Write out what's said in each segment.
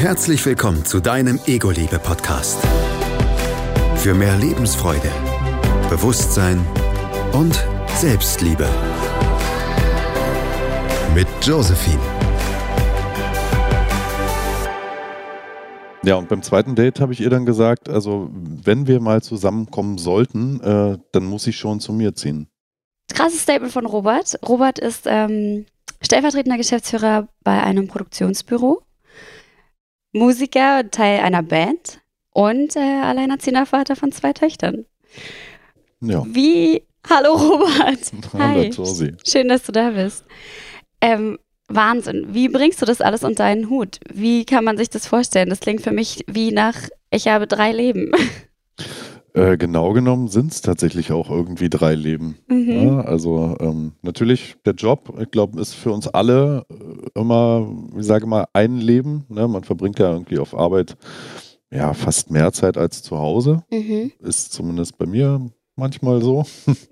Herzlich willkommen zu deinem Ego-Liebe-Podcast. Für mehr Lebensfreude, Bewusstsein und Selbstliebe. Mit Josephine. Ja, und beim zweiten Date habe ich ihr dann gesagt, also wenn wir mal zusammenkommen sollten, äh, dann muss ich schon zu mir ziehen. Krasses Statement von Robert. Robert ist ähm, stellvertretender Geschäftsführer bei einem Produktionsbüro, Musiker, Teil einer Band und äh, alleinerziehender Vater von zwei Töchtern. Ja. Wie? Hallo Robert. Hallo, Hi. Schön, dass du da bist. Ähm, Wahnsinn. Wie bringst du das alles unter einen Hut? Wie kann man sich das vorstellen? Das klingt für mich wie nach, ich habe drei Leben. Äh, genau genommen sind es tatsächlich auch irgendwie drei Leben. Mhm. Ja, also ähm, natürlich der Job, ich glaube, ist für uns alle äh, immer, wie sage mal, ein Leben. Ne? Man verbringt ja irgendwie auf Arbeit ja fast mehr Zeit als zu Hause. Mhm. Ist zumindest bei mir manchmal so.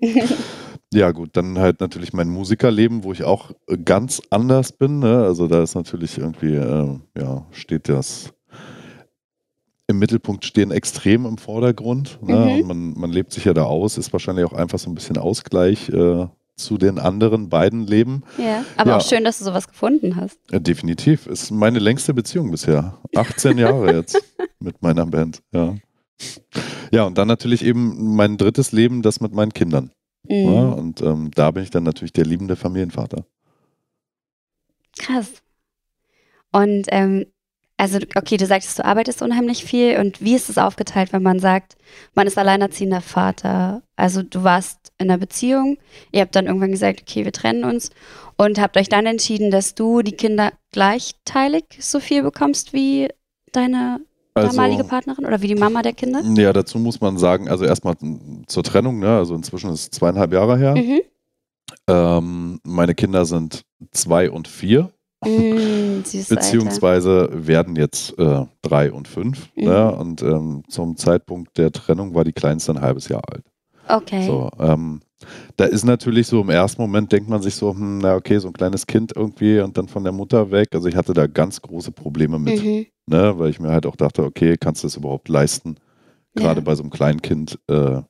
Ja, gut, dann halt natürlich mein Musikerleben, wo ich auch ganz anders bin. Ne? Also da ist natürlich irgendwie, äh, ja, steht das im Mittelpunkt stehen extrem im Vordergrund. Ne? Mhm. Man, man lebt sich ja da aus, ist wahrscheinlich auch einfach so ein bisschen Ausgleich äh, zu den anderen beiden Leben. Ja, aber Ja. auch schön, dass du sowas gefunden hast. Äh, definitiv. Ist meine längste Beziehung bisher. 18 Jahre jetzt mit meiner Band. Ja. ja, und dann natürlich eben mein drittes Leben, das mit meinen Kindern. Mhm. Ja, und ähm, da bin ich dann natürlich der liebende Familienvater. Krass. Und ähm, also, okay, du sagtest, du arbeitest unheimlich viel. Und wie ist es aufgeteilt, wenn man sagt, man ist alleinerziehender Vater? Also, du warst in einer Beziehung, ihr habt dann irgendwann gesagt, okay, wir trennen uns und habt euch dann entschieden, dass du die Kinder gleichteilig so viel bekommst wie deine damalige Partnerin oder wie die Mama der Kinder? ja, dazu muss man sagen, also erstmal zur Trennung, ne? also inzwischen ist es zweieinhalb Jahre her. Mhm. Ähm, meine Kinder sind zwei und vier, Mm, süßes Alter. beziehungsweise werden jetzt äh, drei und fünf. Mhm. Ne? Und ähm, zum Zeitpunkt der Trennung war die Kleinste ein halbes Jahr alt. Okay. So, ähm, da ist natürlich so im ersten Moment denkt man sich so, hm, na okay, so ein kleines Kind irgendwie und dann von der Mutter weg. Also ich hatte da ganz große Probleme mit, Mhm. ne? weil ich mir halt auch dachte, okay, kannst du das überhaupt leisten? Gerade Ja. bei so einem kleinen Kind, äh,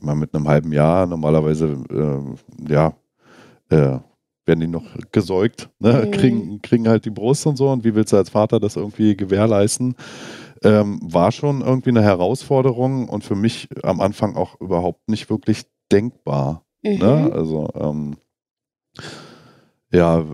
immer mit einem halben Jahr, normalerweise, äh, ja, äh, werden die noch gesäugt, ne? Mhm. kriegen, kriegen halt die Brust und so und wie willst du als Vater das irgendwie gewährleisten? Ähm, war schon irgendwie eine Herausforderung und für mich am Anfang auch überhaupt nicht wirklich denkbar. Mhm. Ne? Also, ähm, ja,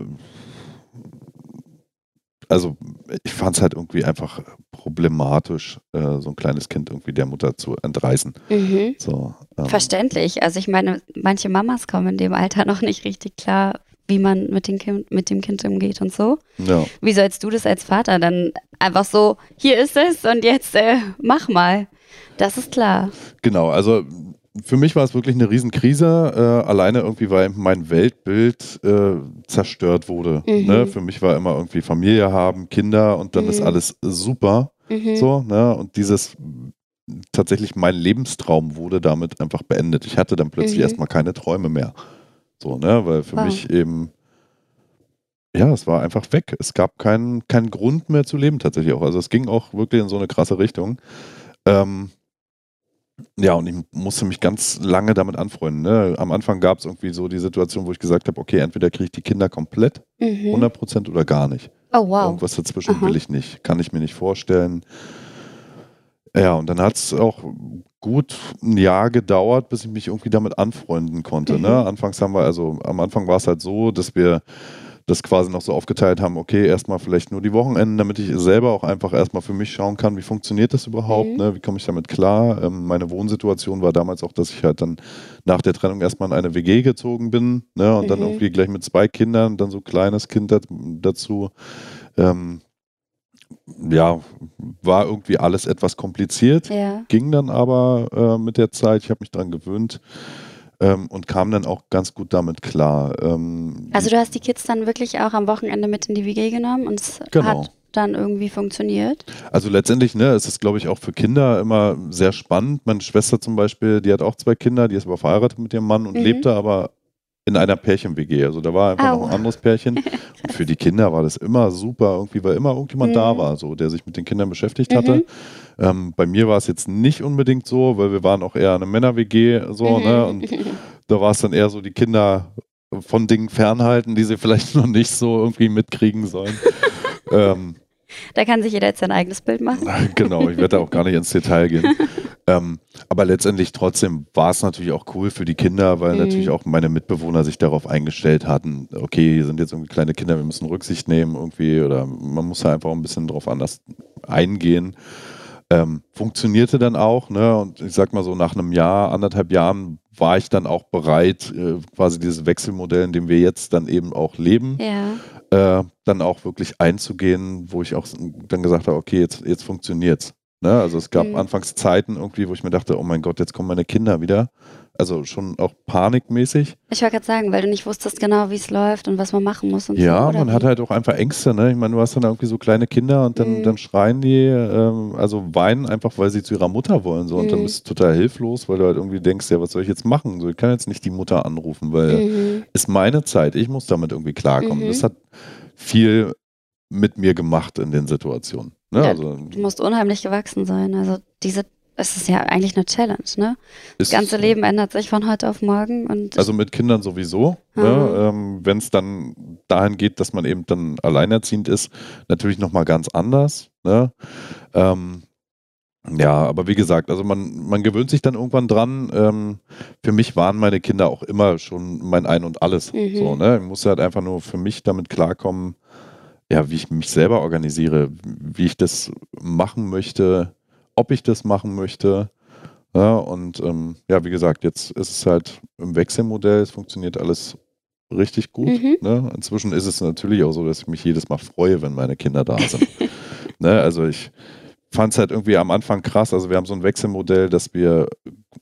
also ich fand es halt irgendwie einfach problematisch, äh, so ein kleines Kind irgendwie der Mutter zu entreißen. Mhm. So, ähm, Verständlich. Also ich meine, manche Mamas kommen in dem Alter noch nicht richtig klar, wie man mit, den kind, mit dem Kind umgeht und so. Ja, Wie sollst du das als Vater dann einfach so, hier ist es und jetzt äh, mach mal. Das ist klar. genau. Also für mich war es wirklich eine Riesenkrise, äh, alleine irgendwie, weil mein Weltbild äh, zerstört wurde. Mhm. Ne? Für mich war immer irgendwie Familie haben, Kinder und dann ist Mhm. alles super. Mhm. So, ne? Und dieses tatsächlich mein Lebenstraum wurde damit einfach beendet. Ich hatte dann plötzlich Mhm. erstmal keine Träume mehr. So, ne? Weil für Wow. mich eben, ja, es war einfach weg. Es gab keinen keinen Grund mehr zu leben tatsächlich auch. Also es ging auch wirklich in so eine krasse Richtung. Ähm, ja, und ich musste mich ganz lange damit anfreunden. Ne? Am Anfang gab es irgendwie so die Situation, wo ich gesagt habe, okay, entweder kriege ich die Kinder komplett, Mhm. 100% oder gar nicht. Oh wow. Irgendwas dazwischen Aha. will ich nicht. Kann ich mir nicht vorstellen. Ja, und dann hat es auch gut ein Jahr gedauert, bis ich mich irgendwie damit anfreunden konnte. Mhm. Ne? Anfangs haben wir, also am Anfang war es halt so, dass wir das quasi noch so aufgeteilt haben, okay, erstmal vielleicht nur die Wochenenden, damit ich selber auch einfach erstmal für mich schauen kann, wie funktioniert das überhaupt, Mhm. ne? wie komme ich damit klar. Ähm, meine Wohnsituation war damals auch, dass ich halt dann nach der Trennung erstmal in eine WG gezogen bin ne? und dann Mhm. irgendwie gleich mit zwei Kindern, dann so ein kleines Kind dazu. Ähm, ja, war irgendwie alles etwas kompliziert, Ja. ging dann aber äh, mit der Zeit, ich habe mich dran gewöhnt ähm, und kam dann auch ganz gut damit klar. Ähm, Also du hast die Kids dann wirklich auch am Wochenende mit in die WG genommen und es Genau. hat dann irgendwie funktioniert. Also letztendlich, ne, es ist, glaube ich, auch für Kinder immer sehr spannend. Meine Schwester zum Beispiel, die hat auch zwei Kinder, die ist aber verheiratet mit ihrem Mann und Mhm. lebt da aber in einer Pärchen-WG. Also da war einfach Au. noch ein anderes Pärchen. Und für die Kinder war das immer super, irgendwie, weil immer irgendjemand Mhm. da war, so, der sich mit den Kindern beschäftigt hatte. Ähm, bei mir war es jetzt nicht unbedingt so, weil wir waren auch eher eine Männer-WG, so, Mhm. ne? Und da war es dann eher so, die Kinder von Dingen fernhalten, die sie vielleicht noch nicht so irgendwie mitkriegen sollen. ähm, Da kann sich jeder jetzt sein eigenes Bild machen. genau, ich werde da auch gar nicht ins Detail gehen. ähm, aber letztendlich trotzdem war es natürlich auch cool für die Kinder, weil Mhm. natürlich auch meine Mitbewohner sich darauf eingestellt hatten, okay, hier sind jetzt irgendwie kleine Kinder, wir müssen Rücksicht nehmen irgendwie oder man muss da einfach ein bisschen drauf anders eingehen. Ähm, funktionierte dann auch, ne? Und ich sag mal so, nach einem Jahr, anderthalb Jahren war ich dann auch bereit, äh, quasi dieses Wechselmodell, in dem wir jetzt dann eben auch leben, Ja. Äh, dann auch wirklich einzugehen, wo ich auch dann gesagt habe, okay, jetzt, jetzt funktioniert's. Ne? Also es gab Mhm. anfangs Zeiten irgendwie, wo ich mir dachte, oh mein Gott, jetzt kommen meine Kinder wieder. Also schon auch panikmäßig. Ich wollte gerade sagen, weil du nicht wusstest genau, wie es läuft und was man machen muss und Ja, so. man wie? hat halt auch einfach Ängste. Ne? Ich meine, du hast dann irgendwie so kleine Kinder und dann, Mhm. dann schreien die, ähm, also weinen einfach, weil sie zu ihrer Mutter wollen. So. Und dann Mhm. bist du total hilflos, weil du halt irgendwie denkst, ja, was soll ich jetzt machen? So, ich kann jetzt nicht die Mutter anrufen, weil Mhm. ist meine Zeit. Ich muss damit irgendwie klarkommen. Mhm. Das hat viel mit mir gemacht in den Situationen. Ne? Ja, also, Du musst unheimlich gewachsen sein. Also diese, es ist ja eigentlich eine Challenge, ne? Das ganze Leben ändert sich von heute auf morgen und Also mit Kindern sowieso. Ne? Ähm, Wenn es dann dahin geht, dass man eben dann alleinerziehend ist, natürlich nochmal ganz anders. Ne? Ähm, ja, aber wie gesagt, also man, man gewöhnt sich dann irgendwann dran. Ähm, für mich waren meine Kinder auch immer schon mein Ein und Alles. Mhm. So, ne? Ich musste halt einfach nur für mich damit klarkommen, ja, wie ich mich selber organisiere, wie ich das machen möchte, ob ich das machen möchte. Ja, und ähm, ja, wie gesagt, jetzt ist es halt im Wechselmodell, es funktioniert alles richtig gut. Mhm. Ne? Inzwischen ist es natürlich auch so, dass ich mich jedes Mal freue, wenn meine Kinder da sind. ne? Also ich fand es halt irgendwie am Anfang krass. Also wir haben so ein Wechselmodell, dass wir,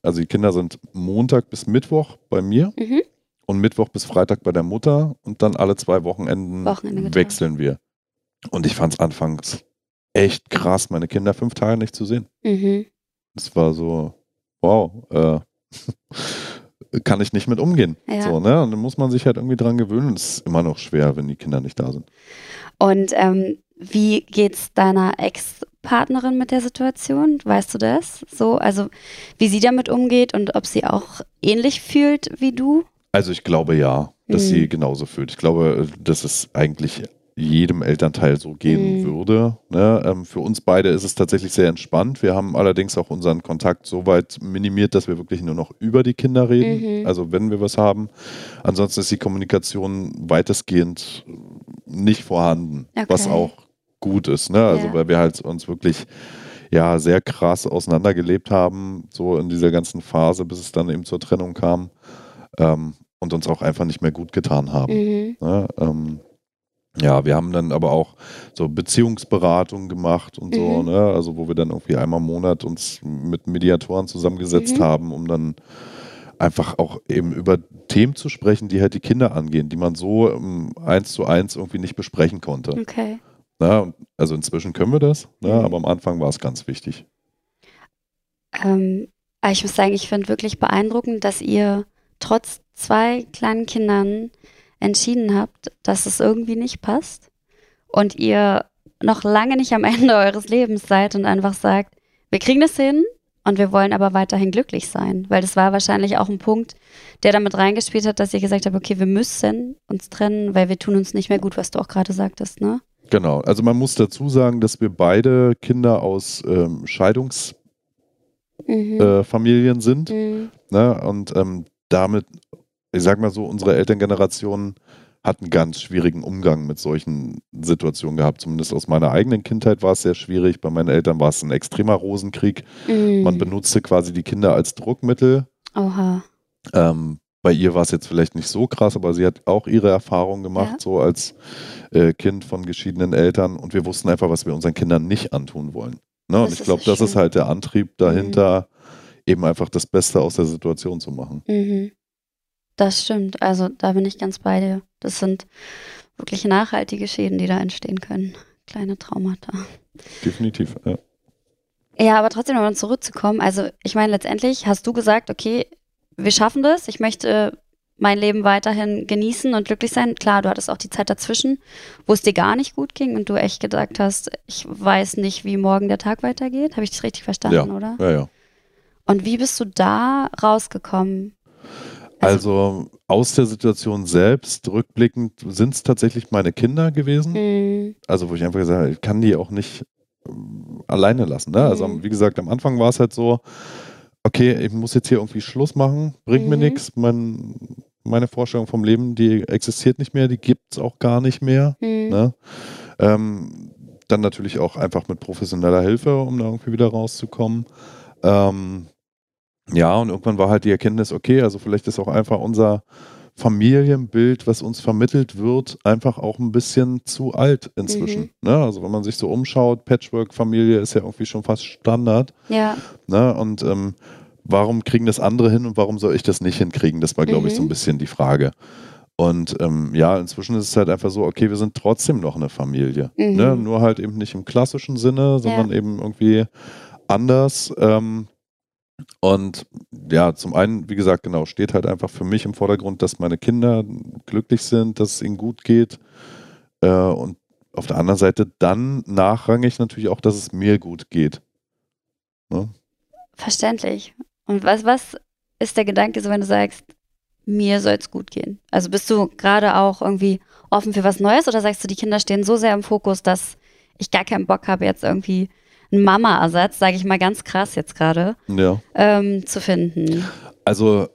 also die Kinder sind Montag bis Mittwoch bei mir Mhm. Und Mittwoch bis Freitag bei der Mutter und dann alle zwei Wochenenden Wochenende wechseln wir. Und ich fand es anfangs echt krass, meine Kinder fünf Tage nicht zu sehen. Mhm. Es war so, wow, äh, kann ich nicht mit umgehen. Ja. So, ne? Und dann muss man sich halt irgendwie dran gewöhnen. Es ist immer noch schwer, wenn die Kinder nicht da sind. Und ähm, wie geht's deiner Ex-Partnerin mit der Situation? Weißt du das? So, also wie sie damit umgeht und ob sie auch ähnlich fühlt wie du? Also ich glaube ja, dass Mhm. sie genauso fühlt. Ich glaube, dass es eigentlich jedem Elternteil so gehen Mhm. würde. Ne? Ähm, für uns beide ist es tatsächlich sehr entspannt. Wir haben allerdings auch unseren Kontakt so weit minimiert, dass wir wirklich nur noch über die Kinder reden. Mhm. Also wenn wir was haben. Ansonsten ist die Kommunikation weitestgehend nicht vorhanden, Okay. was auch gut ist. Ne? Also Ja. weil wir halt uns wirklich ja sehr krass auseinandergelebt haben, so in dieser ganzen Phase, bis es dann eben zur Trennung kam ähm, und uns auch einfach nicht mehr gut getan haben. Mhm. Ne? Ähm, ja, wir haben dann aber auch so Beziehungsberatung gemacht und so, Mhm. ne? also wo wir dann irgendwie einmal im Monat uns mit Mediatoren zusammengesetzt Mhm. haben, um dann einfach auch eben über Themen zu sprechen, die halt die Kinder angehen, die man so ähm, eins zu eins irgendwie nicht besprechen konnte. Okay. Ne? Und Also inzwischen können wir das, ne? Mhm. aber am Anfang war es ganz wichtig. Ähm, ich muss sagen, ich finde wirklich beeindruckend, dass ihr trotz zwei kleinen Kindern entschieden habt, dass es irgendwie nicht passt und ihr noch lange nicht am Ende eures Lebens seid und einfach sagt, wir kriegen das hin und wir wollen aber weiterhin glücklich sein, weil das war wahrscheinlich auch ein Punkt, der damit reingespielt hat, dass ihr gesagt habt, okay, wir müssen uns trennen, weil wir tun uns nicht mehr gut, was du auch gerade sagtest, ne? Genau, also man muss dazu sagen, dass wir beide Kinder aus ähm, Scheidungsfamilien Mhm. äh, sind. Mhm. Ne? Und ähm, damit, ich sag mal so, unsere Elterngeneration hat einen ganz schwierigen Umgang mit solchen Situationen gehabt. Zumindest aus meiner eigenen Kindheit war es sehr schwierig. Bei meinen Eltern war es ein extremer Rosenkrieg. Mhm. Man benutzte quasi die Kinder als Druckmittel. Oha. Ähm, bei ihr war es jetzt vielleicht nicht so krass, aber sie hat auch ihre Erfahrungen gemacht, Ja. so als äh, Kind von geschiedenen Eltern. Und wir wussten einfach, was wir unseren Kindern nicht antun wollen. Ne? Und ich glaube, das ist halt der Antrieb dahinter, eben einfach das Beste aus der Situation zu machen. Mhm. Das stimmt. Also da bin ich ganz bei dir. Das sind wirklich nachhaltige Schäden, die da entstehen können. Kleine Traumata. Definitiv. Ja. Ja, aber trotzdem nochmal zurückzukommen. Also ich meine, letztendlich hast du gesagt, okay, wir schaffen das. Ich möchte mein Leben weiterhin genießen und glücklich sein. Klar, du hattest auch die Zeit dazwischen, wo es dir gar nicht gut ging und du echt gedacht hast, ich weiß nicht, wie morgen der Tag weitergeht. Habe ich das richtig verstanden, ja. oder? Ja, ja. Und wie bist du da rausgekommen? Also aus der Situation selbst, rückblickend, sind es tatsächlich meine Kinder gewesen. Mhm. Also wo ich einfach gesagt habe, ich kann die auch nicht ähm, alleine lassen. Ne? Also Mhm. wie gesagt, am Anfang war es halt so, okay, ich muss jetzt hier irgendwie Schluss machen, bringt mir Mhm. nichts. Mein, meine Vorstellung vom Leben, die existiert nicht mehr, die gibt es auch gar nicht mehr. Mhm. Ne? Ähm, dann natürlich auch einfach mit professioneller Hilfe, um da irgendwie wieder rauszukommen. Ähm, ja, und irgendwann war halt die Erkenntnis, okay, also vielleicht ist auch einfach unser Familienbild, was uns vermittelt wird, einfach auch ein bisschen zu alt inzwischen. Mhm. Ne? Also wenn man sich so umschaut, Patchwork-Familie ist ja irgendwie schon fast Standard. Ja. Ne? Und ähm, warum kriegen das andere hin und warum soll ich das nicht hinkriegen? Das war, glaube ich, so ein Mhm. bisschen die Frage. Und ähm, ja, inzwischen ist es halt einfach so, okay, wir sind trotzdem noch eine Familie. Mhm. Ne? Nur halt eben nicht im klassischen Sinne, sondern eben irgendwie anders. Ähm, und ja, zum einen, wie gesagt, genau, steht halt einfach für mich im Vordergrund, dass meine Kinder glücklich sind, dass es ihnen gut geht. Äh, und auf der anderen Seite dann nachrangig natürlich auch, dass es mir gut geht. Ne? Verständlich. Und was, was ist der Gedanke, so wenn du sagst, mir soll es gut gehen? Also bist du gerade auch irgendwie offen für was Neues oder sagst du, die Kinder stehen so sehr im Fokus, dass ich gar keinen Bock habe, jetzt irgendwie einen Mama-Ersatz, sage ich mal ganz krass jetzt gerade, Ja. ähm, zu finden? Also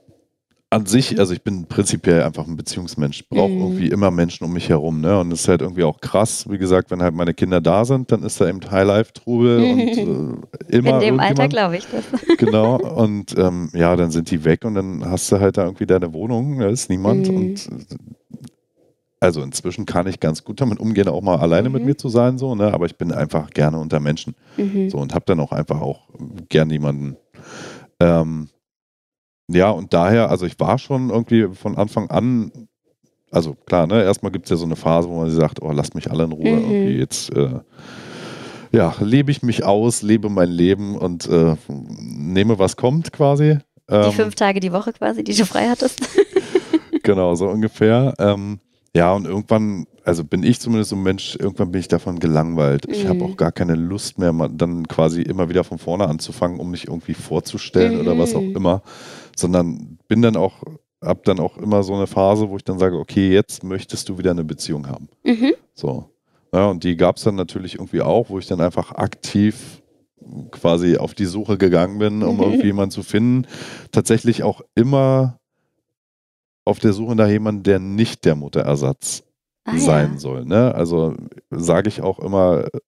an sich, also ich bin prinzipiell einfach ein Beziehungsmensch. Brauche Mhm. irgendwie immer Menschen um mich herum. Ne? Und es ist halt irgendwie auch krass, wie gesagt, wenn halt meine Kinder da sind, dann ist da eben Highlife-Trubel und äh, immer In dem Alter glaube ich das. Genau. Und ähm, ja, dann sind die weg und dann hast du halt da irgendwie deine Wohnung, da ist niemand. Mhm. Und also inzwischen kann ich ganz gut damit umgehen, auch mal alleine mit Mhm. mir zu sein, so, ne? Aber ich bin einfach gerne unter Menschen. Mhm. So und habe dann auch einfach auch gern jemanden. Ähm, ja, und daher, also ich war schon irgendwie von Anfang an, also klar, ne, erstmal gibt es ja so eine Phase, wo man sagt, oh, lasst mich alle in Ruhe, Mhm. irgendwie jetzt, äh, ja, lebe ich mich aus, lebe mein Leben und äh, nehme, was kommt quasi. Die Ähm, fünf Tage die Woche quasi, die du frei hattest. Genau, so ungefähr. Ähm, ja, und irgendwann, also bin ich zumindest so ein Mensch, irgendwann bin ich davon gelangweilt. Ich habe Mhm. auch gar keine Lust mehr, dann quasi immer wieder von vorne anzufangen, um mich irgendwie vorzustellen oder was auch Mhm. immer. Sondern bin dann auch, hab dann auch immer so eine Phase, wo ich dann sage, okay, jetzt möchtest du wieder eine Beziehung haben. Mhm. So. Ja, und die gab es dann natürlich irgendwie auch, wo ich dann einfach aktiv quasi auf die Suche gegangen bin, um Mhm. irgendwie jemanden zu finden. Tatsächlich auch immer auf der Suche nach jemandem, der nicht der Mutterersatz Ah, sein ja. soll. Ne? Also sage ich auch immer äh,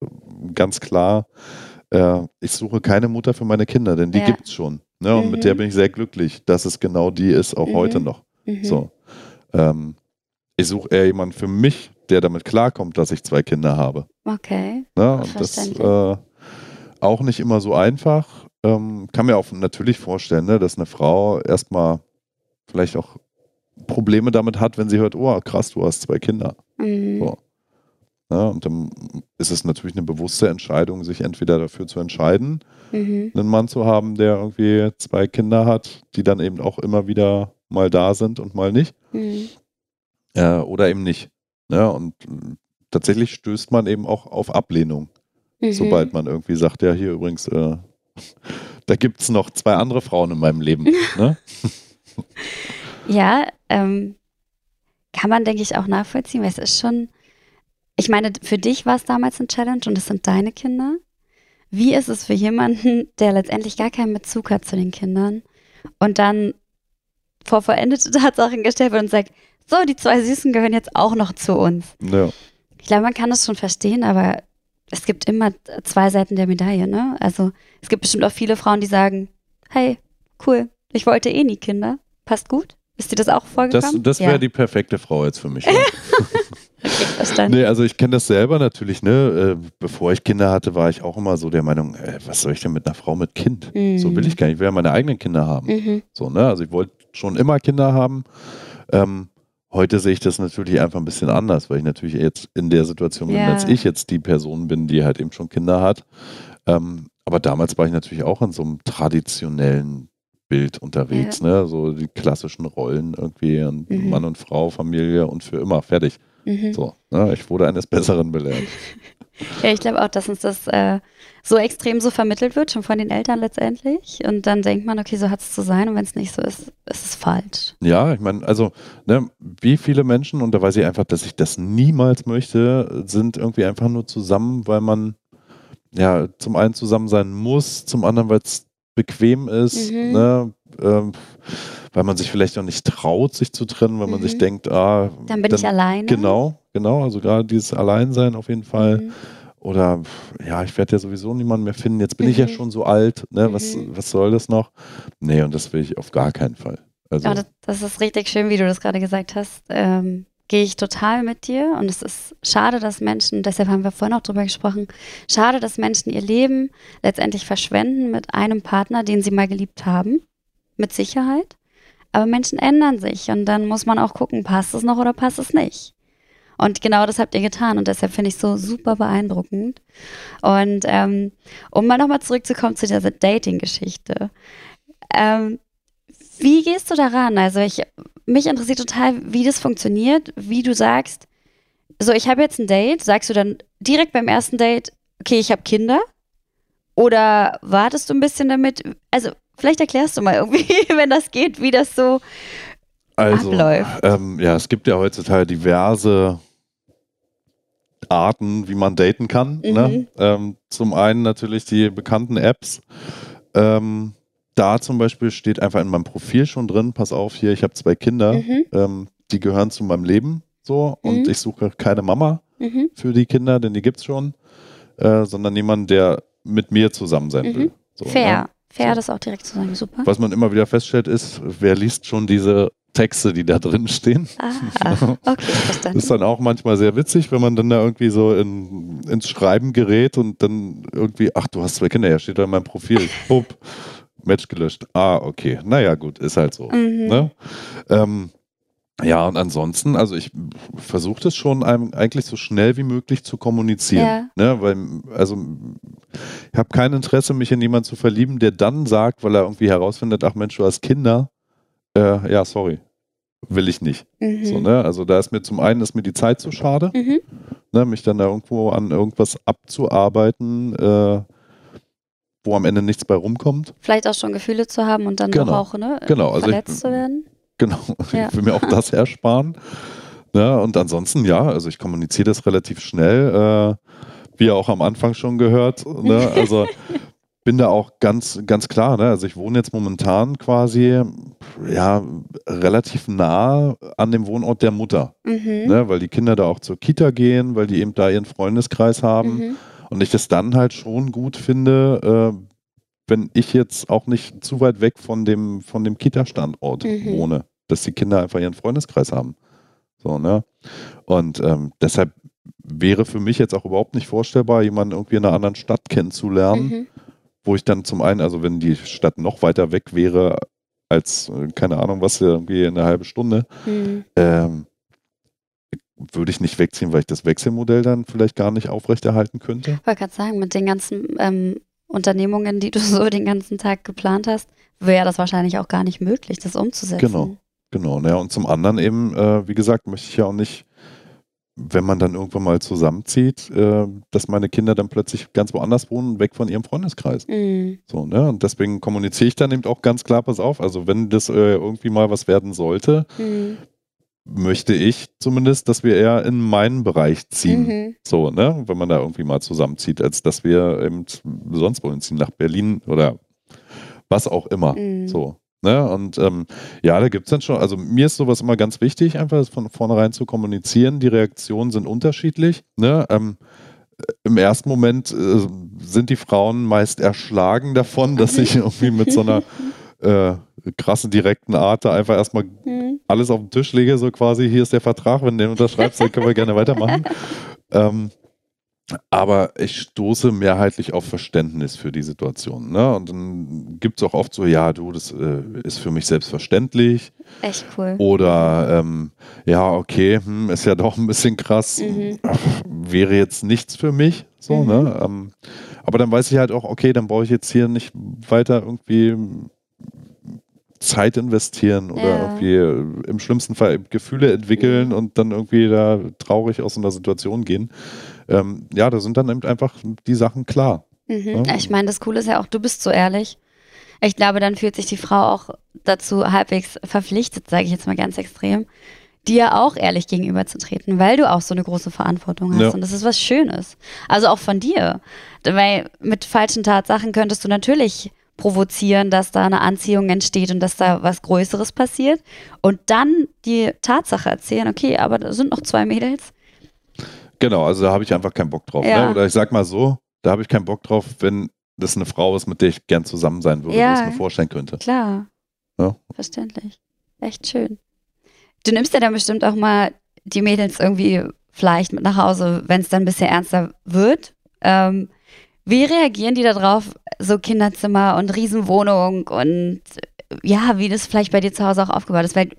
ganz klar, äh, ich suche keine Mutter für meine Kinder, denn die Ja. gibt es schon. Ne? Und Mhm. mit der bin ich sehr glücklich, dass es genau die ist, auch Mhm. heute noch. Mhm. So. Ähm, ich suche eher jemanden für mich, der damit klarkommt, dass ich zwei Kinder habe. Okay. Ne? Und das äh, auch nicht immer so einfach. Ähm, kann mir auch natürlich vorstellen, ne, dass eine Frau erstmal vielleicht auch Probleme damit hat, wenn sie hört, oh krass, du hast zwei Kinder. Mhm. So. Ne? Und dann ist es natürlich eine bewusste Entscheidung, sich entweder dafür zu entscheiden, Mhm. einen Mann zu haben, der irgendwie zwei Kinder hat, die dann eben auch immer wieder mal da sind und mal nicht Mhm. äh, oder eben nicht. Ne? Und tatsächlich stößt man eben auch auf Ablehnung, Mhm. sobald man irgendwie sagt, ja, hier übrigens, äh, da gibt es noch zwei andere Frauen in meinem Leben. ne? Ja, ähm, kann man, denke ich, auch nachvollziehen, weil es ist schon, ich meine, für dich war es damals ein Challenge und es sind deine Kinder. Wie ist es für jemanden, der letztendlich gar keinen Bezug hat zu den Kindern und dann vor vollendete Tatsachen gestellt wird und sagt, so, die zwei Süßen gehören jetzt auch noch zu uns. Ja. Ich glaube, man kann das schon verstehen, aber es gibt immer zwei Seiten der Medaille, ne? Also es gibt bestimmt auch viele Frauen, die sagen, hey, cool, ich wollte eh nie Kinder, passt gut. Ist dir das auch Das, vorgekommen? das wäre ja. die perfekte Frau jetzt für mich. Ja. Okay, verstanden. Nee, also ich kenne das selber natürlich, ne? Äh, bevor ich Kinder hatte, war ich auch immer so der Meinung, äh, was soll ich denn mit einer Frau mit Kind? Mhm. So will ich gar nicht. Ich will ja meine eigenen Kinder haben. Mhm. So, ne? Also ich wollte schon immer Kinder haben. Ähm, heute sehe ich das natürlich einfach ein bisschen anders, weil ich natürlich jetzt in der Situation bin, Ja. dass ich jetzt die Person bin, die halt eben schon Kinder hat. Ähm, aber damals war ich natürlich auch in so einem traditionellen Bild unterwegs, ne? So die klassischen Rollen irgendwie und Mhm. Mann und Frau, Familie und für immer fertig. Mhm. So, ne? Ich wurde eines Besseren belehrt. Ja, ich glaube auch, dass uns das äh, so extrem so vermittelt wird, schon von den Eltern letztendlich. Und dann denkt man, okay, so hat es zu sein. Und wenn es nicht so ist, ist es falsch. Ja, ich meine, also, ne, wie viele Menschen, und da weiß ich einfach, dass ich das niemals möchte, sind irgendwie einfach nur zusammen, weil man ja zum einen zusammen sein muss, zum anderen, weil es bequem ist, Mhm. ne, ähm, weil man sich vielleicht auch nicht traut, sich zu trennen, weil man Mhm. sich denkt, ah, Dann bin ich alleine. Genau, genau, also gerade dieses Alleinsein auf jeden Fall. Mhm. Oder ja, ich werde ja sowieso niemanden mehr finden. Jetzt bin ich ja Mhm. schon so alt. Ne? Was, Mhm. was soll das noch? Nee, und das will ich auf gar keinen Fall. Also, Ja, das, das ist richtig schön, wie du das gerade gesagt hast. Ähm, Gehe ich total mit dir. Und es ist schade, dass Menschen, deshalb haben wir vorhin auch drüber gesprochen, schade, dass Menschen ihr Leben letztendlich verschwenden mit einem Partner, den sie mal geliebt haben. Mit Sicherheit. Aber Menschen ändern sich und dann muss man auch gucken, passt es noch oder passt es nicht. Und genau das habt ihr getan und deshalb finde ich es so super beeindruckend. Und ähm, um mal nochmal zurückzukommen zu dieser Dating-Geschichte. Ähm, wie gehst du daran? Also ich, mich interessiert total, wie das funktioniert, wie du sagst, so ich habe jetzt ein Date, sagst du dann direkt beim ersten Date, okay, ich habe Kinder? Oder wartest du ein bisschen damit? Also vielleicht erklärst du mal irgendwie, wenn das geht, wie das so also abläuft. ähm, ja, es gibt ja heutzutage diverse Arten, wie man daten kann. Ne? Mhm. Ähm, zum einen natürlich die bekannten Apps. Ähm, da zum Beispiel steht einfach in meinem Profil schon drin, pass auf, hier, ich habe zwei Kinder, Mhm, ähm, die gehören zu meinem Leben so und Mhm. ich suche keine Mama mhm, für die Kinder, denn die gibt es schon, äh, sondern jemanden, der mit mir zusammen sein Mhm. will. So, Fair. ne? Fair, So. das auch direkt zu sagen. Super. Was man immer wieder feststellt, ist, wer liest schon diese Texte, die da drin stehen. Ah, okay, verstanden. Ist dann auch manchmal sehr witzig, wenn man dann da irgendwie so in, ins Schreiben gerät und dann irgendwie, ach, du hast zwei Kinder, ja, steht da in meinem Profil. Bup, Match gelöscht. Ah, okay. Naja, gut, ist halt so. Mhm. Ne? Ähm, ja, und ansonsten, also ich versuche das schon einem eigentlich so schnell wie möglich zu kommunizieren. Ja. Ne? Weil, also ich habe kein Interesse, mich in jemanden zu verlieben, der dann sagt, weil er irgendwie herausfindet, ach Mensch, du hast Kinder. Äh, ja, sorry. Will ich nicht. Mhm. So, ne? Also da ist mir zum einen ist mir die Zeit zu schade, Mhm. ne? mich dann da irgendwo an irgendwas abzuarbeiten, äh, wo am Ende nichts bei rumkommt. Vielleicht auch schon Gefühle zu haben und dann Genau. auch ne, Genau, also ich- verletzt zu werden. Genau, Ja. ich will mir auch das ersparen. Ne? Und ansonsten, ja, also ich kommuniziere das relativ schnell, äh, wie auch am Anfang schon gehört. Ne? Also bin da auch ganz, ganz klar. Ne? Also ich wohne jetzt momentan quasi ja, relativ nah an dem Wohnort der Mutter, Mhm. ne? weil die Kinder da auch zur Kita gehen, weil die eben da ihren Freundeskreis haben. Mhm. Und ich das dann halt schon gut finde, äh, wenn ich jetzt auch nicht zu weit weg von dem, von dem Kita-Standort Mhm. wohne, dass die Kinder einfach ihren Freundeskreis haben. So, ne? Und ähm, deshalb wäre für mich jetzt auch überhaupt nicht vorstellbar, jemanden irgendwie in einer anderen Stadt kennenzulernen, Mhm. wo ich dann zum einen, also wenn die Stadt noch weiter weg wäre als, äh, keine Ahnung was, irgendwie eine halbe Stunde, Mhm. ähm, würde ich nicht wegziehen, weil ich das Wechselmodell dann vielleicht gar nicht aufrechterhalten könnte. Ich wollte gerade sagen, mit den ganzen ähm, Unternehmungen, die du so den ganzen Tag geplant hast, wäre das wahrscheinlich auch gar nicht möglich, das umzusetzen. Genau. Genau, ne? und zum anderen eben, äh, wie gesagt, möchte ich ja auch nicht, wenn man dann irgendwann mal zusammenzieht, äh, dass meine Kinder dann plötzlich ganz woanders wohnen, weg von ihrem Freundeskreis. Mhm. So, ne? Und deswegen kommuniziere ich dann eben auch ganz klar, pass auf, also wenn das äh, irgendwie mal was werden sollte, Mhm. Möchte ich zumindest, dass wir eher in meinen Bereich ziehen. Mhm. So, ne? Wenn man da irgendwie mal zusammenzieht, als dass wir eben sonst wohin ziehen, nach Berlin oder was auch immer. Mhm. So. Ne? Und ähm, ja, da gibt es dann schon, also mir ist sowas immer ganz wichtig, einfach von vornherein zu kommunizieren. Die Reaktionen sind unterschiedlich. Ne? Ähm, Im ersten Moment äh, sind die Frauen meist erschlagen davon, dass ich irgendwie mit so einer äh, krassen, direkten Art da einfach erstmal Mhm. alles auf den Tisch lege, so quasi, hier ist der Vertrag, wenn du den unterschreibst, dann können wir gerne weitermachen. Ähm, aber ich stoße mehrheitlich auf Verständnis für die Situation. Ne? Und dann gibt es auch oft so, ja, du, das äh, ist für mich selbstverständlich. Echt cool. Oder ähm, ja, okay, hm, ist ja doch ein bisschen krass. Mhm. Ach, wäre jetzt nichts für mich. So, Mhm. ne? Ähm, aber dann weiß ich halt auch, okay, dann brauche ich jetzt hier nicht weiter irgendwie Zeit investieren oder Ja. irgendwie äh, im schlimmsten Fall Gefühle entwickeln Mhm. und dann irgendwie da traurig aus einer Situation gehen. Ähm, ja, da sind dann eben einfach die Sachen klar. Mhm. Ja. Ich meine, das Coole ist ja auch, du bist so ehrlich. Ich glaube, dann fühlt sich die Frau auch dazu halbwegs verpflichtet, sage ich jetzt mal ganz extrem, dir auch ehrlich gegenüberzutreten, weil du auch so eine große Verantwortung hast. Ja. Und das ist was Schönes. Also auch von dir. Weil mit falschen Tatsachen könntest du natürlich provozieren, dass da eine Anziehung entsteht und dass da was Größeres passiert. Und dann die Tatsache erzählen, okay, aber da sind noch zwei Mädels. Genau, also da habe ich einfach keinen Bock drauf. Ja. Ne? Oder ich sag mal so, da habe ich keinen Bock drauf, wenn das eine Frau ist, mit der ich gern zusammen sein würde, Ja. wo ich es mir vorstellen könnte. Klar. Ja. Verständlich. Echt schön. Du nimmst ja dann bestimmt auch mal die Mädels irgendwie vielleicht mit nach Hause, wenn es dann ein bisschen ernster wird. Ähm, wie reagieren die darauf, so Kinderzimmer und Riesenwohnung und ja, wie das vielleicht bei dir zu Hause auch aufgebaut ist? Weil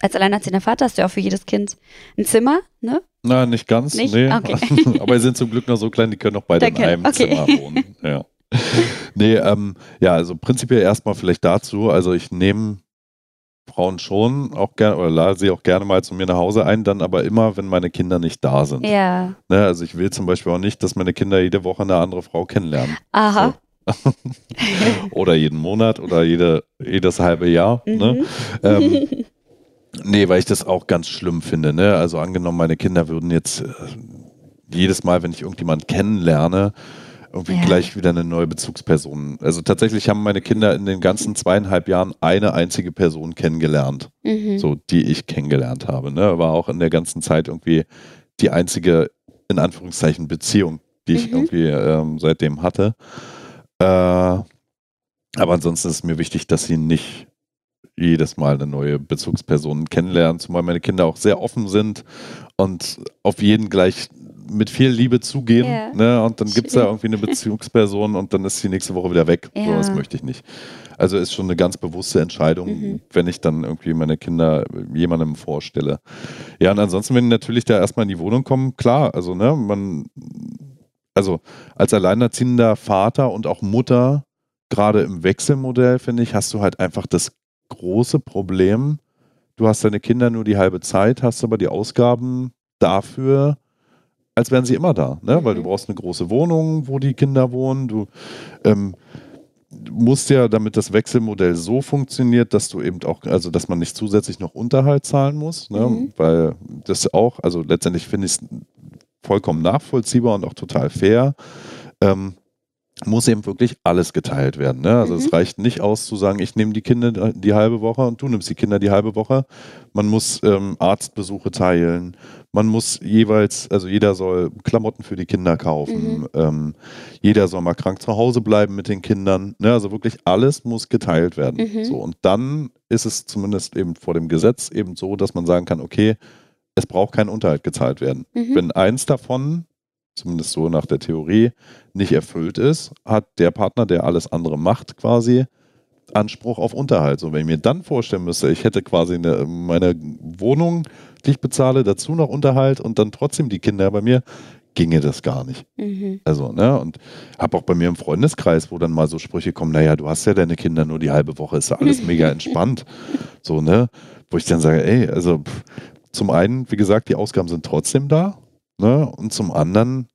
als alleinerziehender Vater hast du ja auch für jedes Kind ein Zimmer, ne? Na, nicht ganz. Nicht? Nee. Okay. Aber sie sind zum Glück noch so klein, die können noch beide in einem okay. Zimmer wohnen. Ja. nee, ähm, ja, also prinzipiell erstmal vielleicht dazu. Also ich nehme Frauen schon auch gerne oder lade sie auch gerne mal zu mir nach Hause ein, dann aber immer, wenn meine Kinder nicht da sind. Ja. Ne, also ich will zum Beispiel auch nicht, dass meine Kinder jede Woche eine andere Frau kennenlernen. Aha. Oder jeden Monat oder jede, jedes halbe Jahr. Ne? Mhm. Ähm, nee, weil ich das auch ganz schlimm finde. Ne? Also angenommen, meine Kinder würden jetzt äh, jedes Mal, wenn ich irgendjemand kennenlerne, irgendwie Ja. gleich wieder eine neue Bezugsperson. Also tatsächlich haben meine Kinder in den ganzen zweieinhalb Jahren eine einzige Person kennengelernt, Mhm. so die ich kennengelernt habe. Ne? War auch in der ganzen Zeit irgendwie die einzige, in Anführungszeichen, Beziehung, die ich Mhm. irgendwie ähm, seitdem hatte. Äh, aber ansonsten ist es mir wichtig, dass sie nicht jedes Mal eine neue Bezugsperson kennenlernen, zumal meine Kinder auch sehr offen sind und auf jeden gleich mit viel Liebe zugehen. Ja. Ne? Und dann gibt es da irgendwie eine Bezugsperson und dann ist sie nächste Woche wieder weg. So, Ja. das möchte ich nicht. Also ist schon eine ganz bewusste Entscheidung, Mhm. wenn ich dann irgendwie meine Kinder jemandem vorstelle. Ja, und ansonsten, wenn die natürlich da erstmal in die Wohnung kommen, klar, also ne, man, also als alleinerziehender Vater und auch Mutter, gerade im Wechselmodell, finde ich, hast du halt einfach das große Problem, du hast deine Kinder nur die halbe Zeit, hast aber die Ausgaben dafür, als wären sie immer da, ne? weil du Mhm. brauchst eine große Wohnung, wo die Kinder wohnen, du ähm, musst ja, damit das Wechselmodell so funktioniert, dass du eben auch, also dass man nicht zusätzlich noch Unterhalt zahlen muss, ne? Mhm. weil das auch, also letztendlich finde ich es vollkommen nachvollziehbar und auch total fair. Ähm, muss eben wirklich alles geteilt werden. Ne? Also Mhm. es reicht nicht aus zu sagen, ich nehme die Kinder die halbe Woche und du nimmst die Kinder die halbe Woche. Man muss ähm, Arztbesuche teilen. Man muss jeweils, also jeder soll Klamotten für die Kinder kaufen. Mhm. Ähm, jeder soll mal krank zu Hause bleiben mit den Kindern. Ne? Also wirklich alles muss geteilt werden. Mhm. So, und dann ist es zumindest eben vor dem Gesetz eben so, dass man sagen kann, okay, es braucht kein Unterhalt gezahlt werden. Mhm. Wenn eins davon, zumindest so nach der Theorie, nicht erfüllt ist, hat der Partner, der alles andere macht, quasi Anspruch auf Unterhalt. So, wenn ich mir dann vorstellen müsste, ich hätte quasi eine, meine Wohnung, die ich bezahle, dazu noch Unterhalt und dann trotzdem die Kinder bei mir, ginge das gar nicht. Mhm. Also, ne, und habe auch bei mir im Freundeskreis, wo dann mal so Sprüche kommen, naja, du hast ja deine Kinder nur die halbe Woche, ist ja alles mega entspannt. So, ne? Wo ich dann sage, ey, also pff, zum einen, wie gesagt, die Ausgaben sind trotzdem da, ne? Und zum anderen,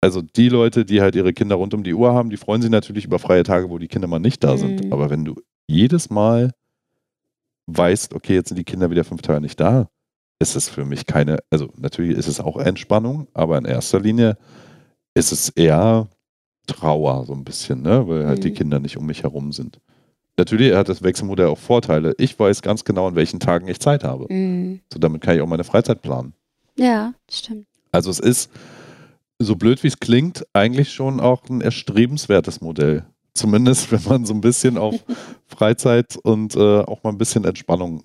also die Leute, die halt ihre Kinder rund um die Uhr haben, die freuen sich natürlich über freie Tage, wo die Kinder mal nicht da sind. Mhm. Aber wenn du jedes Mal weißt, okay, jetzt sind die Kinder wieder fünf Tage nicht da, ist es für mich keine, also natürlich ist es auch Entspannung, aber in erster Linie ist es eher Trauer so ein bisschen, ne? weil halt die Mhm. Kinder nicht um mich herum sind. Natürlich hat das Wechselmodell auch Vorteile. Ich weiß ganz genau, an welchen Tagen ich Zeit habe. Mhm. So, damit kann ich auch meine Freizeit planen. Ja, stimmt. Also es ist, so blöd wie es klingt, eigentlich schon auch ein erstrebenswertes Modell. Zumindest, wenn man so ein bisschen auf Freizeit und äh, auch mal ein bisschen Entspannung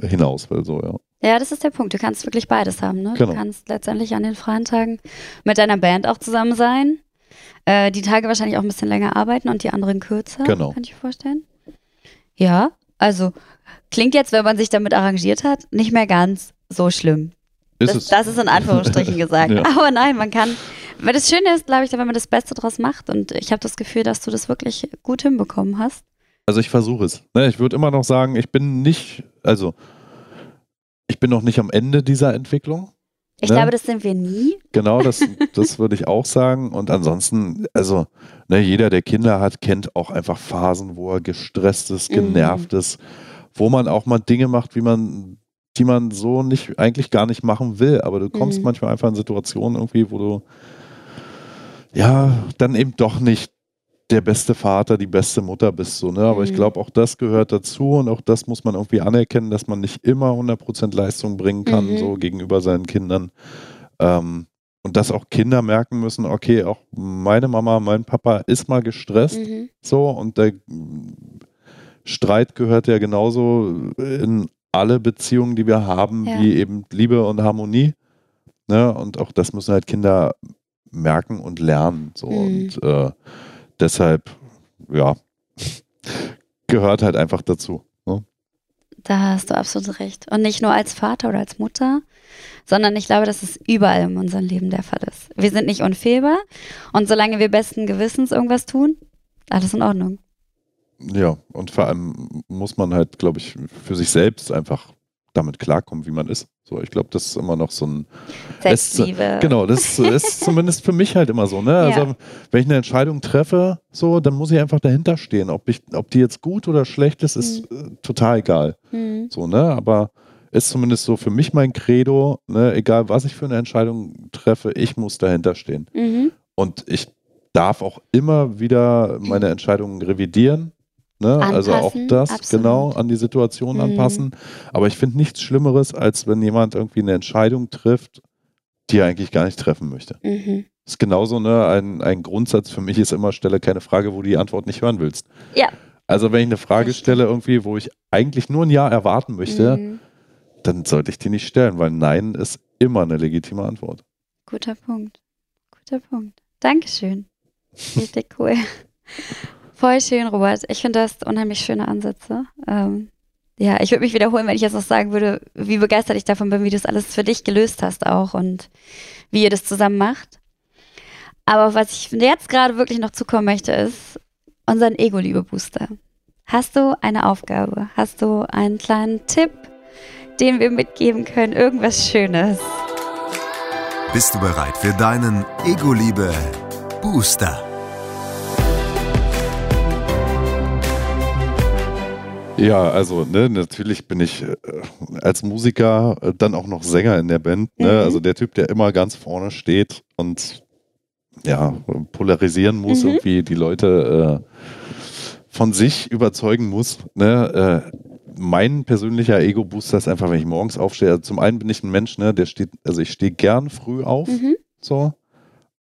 hinaus will. So, ja. Ja, das ist der Punkt. Du kannst wirklich beides haben. Ne? Genau. Du kannst letztendlich an den freien Tagen mit deiner Band auch zusammen sein. Äh, die Tage wahrscheinlich auch ein bisschen länger arbeiten und die anderen kürzer. Genau. Kann ich mir vorstellen. Ja, also klingt jetzt, wenn man sich damit arrangiert hat, nicht mehr ganz so schlimm. Ist Das, das ist in Anführungsstrichen gesagt. Ja. Aber nein, man kann. Weil das Schöne ist, glaube ich, wenn man das Beste draus macht. Und ich habe das Gefühl, dass du das wirklich gut hinbekommen hast. Also ich versuche es. Ne? Ich würde immer noch sagen, ich bin nicht, also ich bin noch nicht am Ende dieser Entwicklung. Ich Ne? glaube, das sind wir nie. Genau, das, das würde ich auch sagen. Und ansonsten, also ne, jeder, der Kinder hat, kennt auch einfach Phasen, wo er gestresst ist, Mhm. genervt ist, wo man auch mal Dinge macht, wie man, die man so nicht, eigentlich gar nicht machen will. Aber du kommst Mhm. manchmal einfach in Situationen irgendwie, wo du ja dann eben doch nicht der beste Vater, die beste Mutter bist. So, ne? Aber ich Mhm. glaube, auch das gehört dazu und auch das muss man irgendwie anerkennen, dass man nicht immer 100% Leistung bringen kann, Mhm. so gegenüber seinen Kindern. Ähm, und dass auch Kinder merken müssen, okay, auch meine Mama, mein Papa ist mal gestresst, Mhm. so und der Streit gehört ja genauso in alle Beziehungen, die wir haben, Ja. wie eben Liebe und Harmonie. Ne? Und auch das müssen halt Kinder merken und lernen. So. Mhm. Und äh, deshalb, ja, gehört halt einfach dazu. Ne? Da hast du absolut recht. Und nicht nur als Vater oder als Mutter, sondern ich glaube, dass es überall in unserem Leben der Fall ist. Wir sind nicht unfehlbar und solange wir besten Gewissens irgendwas tun, alles in Ordnung. Ja, und vor allem muss man halt, glaube ich, für sich selbst einfach damit klarkommen, wie man ist. So, ich glaube, das ist immer noch so ein Selbstliebe. Genau, das ist zumindest für mich halt immer so. Ne? Ja. Also, wenn ich eine Entscheidung treffe, so, dann muss ich einfach dahinter stehen. Ob, ich, ob die jetzt gut oder schlecht ist, ist äh, total egal. Mhm. So, ne? Aber ist zumindest so für mich mein Credo, ne? egal was ich für eine Entscheidung treffe, ich muss dahinter stehen. Mhm. Und ich darf auch immer wieder meine Entscheidungen revidieren. Ne? Also auch Anpassen, das absolut. genau an die Situation Mhm. anpassen. Aber ich finde nichts Schlimmeres, als wenn jemand irgendwie eine Entscheidung trifft, die er eigentlich gar nicht treffen möchte. Mhm. Das ist genauso ne, ein, ein Grundsatz für mich ist immer, stelle keine Frage, wo du die Antwort nicht hören willst. Ja. Also wenn ich eine Frage stelle irgendwie, wo ich eigentlich nur ein Ja erwarten möchte, Mhm. dann sollte ich die nicht stellen, weil Nein ist immer eine legitime Antwort. Guter Punkt. Guter Punkt. Dankeschön. Richtig cool. Voll schön, Robert. Ich finde, du hast unheimlich schöne Ansätze. Ähm, ja, ich würde mich wiederholen, wenn ich jetzt noch sagen würde, wie begeistert ich davon bin, wie du das alles für dich gelöst hast auch und wie ihr das zusammen macht. Aber was ich jetzt gerade wirklich noch zukommen möchte, ist unseren Ego-Liebe-Booster. Hast du eine Aufgabe? Hast du einen kleinen Tipp, den wir mitgeben können? Irgendwas Schönes? Bist du bereit für deinen Ego-Liebe Ja, also ne, natürlich bin ich äh, als Musiker äh, dann auch noch Sänger in der Band. Ne? Mhm. Also der Typ, der immer ganz vorne steht und ja, polarisieren muss, Mhm. irgendwie die Leute äh, von sich überzeugen muss. Ne? Äh, mein persönlicher Ego-Booster ist einfach, wenn ich morgens aufstehe. Also zum einen bin ich ein Mensch, ne, der steht, also ich stehe gern früh auf, Mhm. so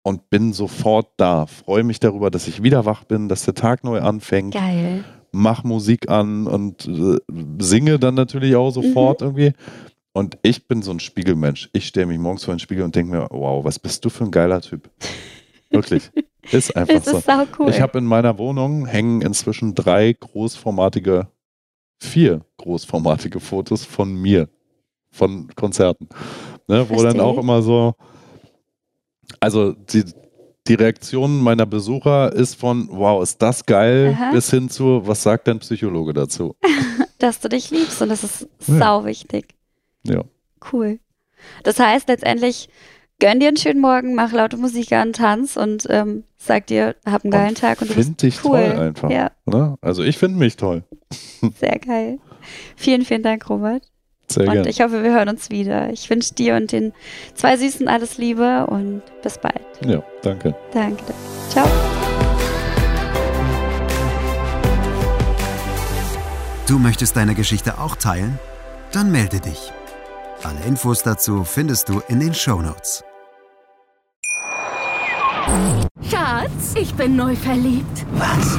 und bin sofort da. Freue mich darüber, dass ich wieder wach bin, dass der Tag neu anfängt Geil. Mach Musik an und äh, singe dann natürlich auch sofort Mhm. irgendwie. Und ich bin so ein Spiegelmensch. Ich stelle mich morgens vor den Spiegel und denke mir, wow, was bist du für ein geiler Typ. Wirklich. Ist einfach Das so. ist sau cool. Ich habe in meiner Wohnung hängen inzwischen drei großformatige, vier großformatige Fotos von mir, von Konzerten. Ne, wo dann auch immer so, also die, die Reaktion meiner Besucher ist von, wow, ist das geil, Aha. bis hin zu, was sagt dein Psychologe dazu? dass du dich liebst und das ist Ja. sau wichtig. Ja. Cool. Das heißt letztendlich, gönn dir einen schönen Morgen, mach laute Musik an, tanz und ähm, sag dir, hab einen geilen Und Tag und du bist Find dich cool. toll einfach. Ja, Ne? Also ich finde mich toll. sehr geil. Vielen, vielen Dank, Robert. Sehr und ich hoffe, wir hören uns wieder. Ich wünsche dir und den zwei Süßen alles Liebe und bis bald. Ja, danke. Danke. Ciao. Du möchtest deine Geschichte auch teilen? Dann melde dich. Alle Infos dazu findest du in den Shownotes. Schatz, ich bin neu verliebt. Was?